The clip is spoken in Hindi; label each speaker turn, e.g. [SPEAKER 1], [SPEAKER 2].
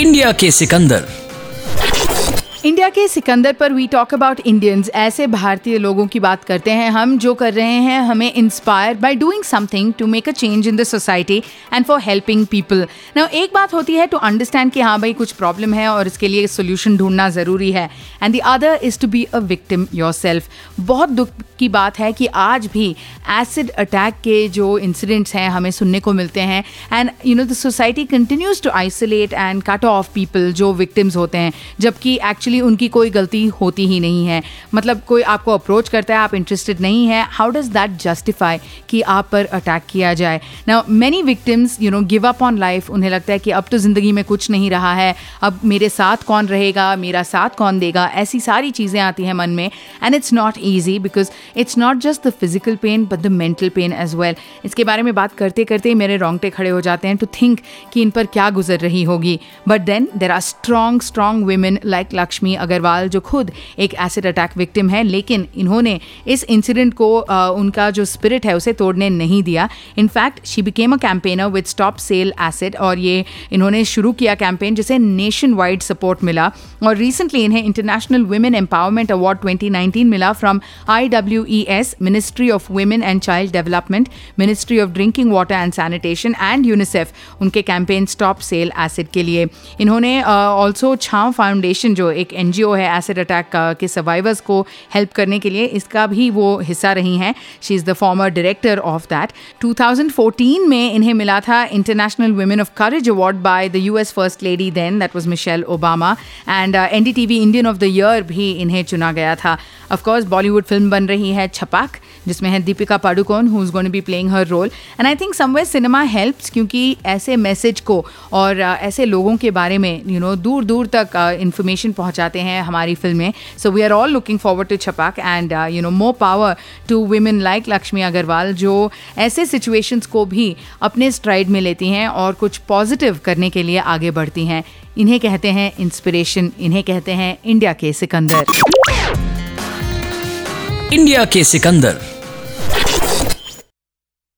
[SPEAKER 1] इंडिया के सिकंदर।
[SPEAKER 2] इंडिया के सिकंदर पर वी टॉक अबाउट इंडियंस ऐसे भारतीय लोगों की बात करते हैं हम, जो कर रहे हैं हमें inspire by doing something to make a change in the society and for helping people ना एक बात होती है टू अंडरस्टैंड कि हाँ भाई कुछ प्रॉब्लम है और इसके लिए सोल्यूशन ढूंढना ज़रूरी है. And the other is to be a victim yourself बहुत दुख की बात है कि आज भी एसिड अटैक के जो इंसिडेंट्स हैं हमें सुनने को मिलते हैं. And you know the society continues to isolate and cut off people जो विक्टिम्स होते हैं. जबकि एक्चुअली एक्चुअली उनकी कोई गलती होती ही नहीं है। मतलब कोई आपको अप्रोच करता है, आप इंटरेस्टेड नहीं है हाउ डज़ दैट जस्टिफाई कि आप पर अटैक किया जाए? ना many victims you know give up on life उन्हें लगता है कि अब तो ज़िंदगी में कुछ नहीं रहा है, अब मेरे साथ कौन रहेगा, मेरा साथ कौन देगा? ऐसी सारी चीज़ें आती हैं मन में and it's not easy because it's not just the physical pain but the mental pain as well इसके बारे में बात करते करते मेरे रोंगटे खड़े हो जाते हैं टू थिंक कि इन पर क्या गुजर रही होगी। But then there are strong strong women like Lakshmi Lakshmi Agarwal जो खुद एक एसिड अटैक विक्टिम है लेकिन इन्होंने इस इंसिडेंट को आ, उनका जो स्पिरिट है उसे तोड़ने नहीं दिया। In fact she became a campaigner with stop sale acid और ये इन्होंने शुरू किया कैंपेन जिसे नेशन वाइड सपोर्ट मिला। और रिसेंटली इन्हें इंटरनेशनल वुमेन एम्पावरमेंट अवार्ड 2019 मिला from I W E S ministry of women and child development ministry of drinking water and sanitation and UNICEF उनके कैंपेन स्टॉप सेल एसिड के लिए। इन्होंने ऑल्सो छाव फाउंडेशन जो एक एनजीओ है एसिड अटैक के सर्वाइवर्स को हेल्प करने के लिए, इसका भी वो हिस्सा रही हैं। She is the former director of that 2014 में इन्हें मिला था international women of courage award by the US first lady then that was Michelle Obama and NDTV Indian of the year भी इन्हें चुना गया था। ऑफकोर्स बॉलीवुड फ़िल्म बन रही है छपाक। जिसमें है Deepika Padukone who is going be playing her role and I think somewhere cinema helps क्योंकि ऐसे मैसेज को और uh, ऐसे लोगों के बारे में यू you नो know, दूर दूर तक इन्फॉर्मेशन uh, पहुंचाते हैं हमारी फ़िल्में so we are all looking forward to Chhapaak and you know more power to women like Lakshmi Agarwal जो ऐसे सिचुएशंस को भी अपने स्ट्राइड में लेती हैं और कुछ पॉजिटिव करने के लिए आगे बढ़ती हैं. इन्हें कहते हैं इंस्पिरेशन इन्हें कहते हैं इंडिया के सिकंदर.
[SPEAKER 1] इंडिया के सिकंदर।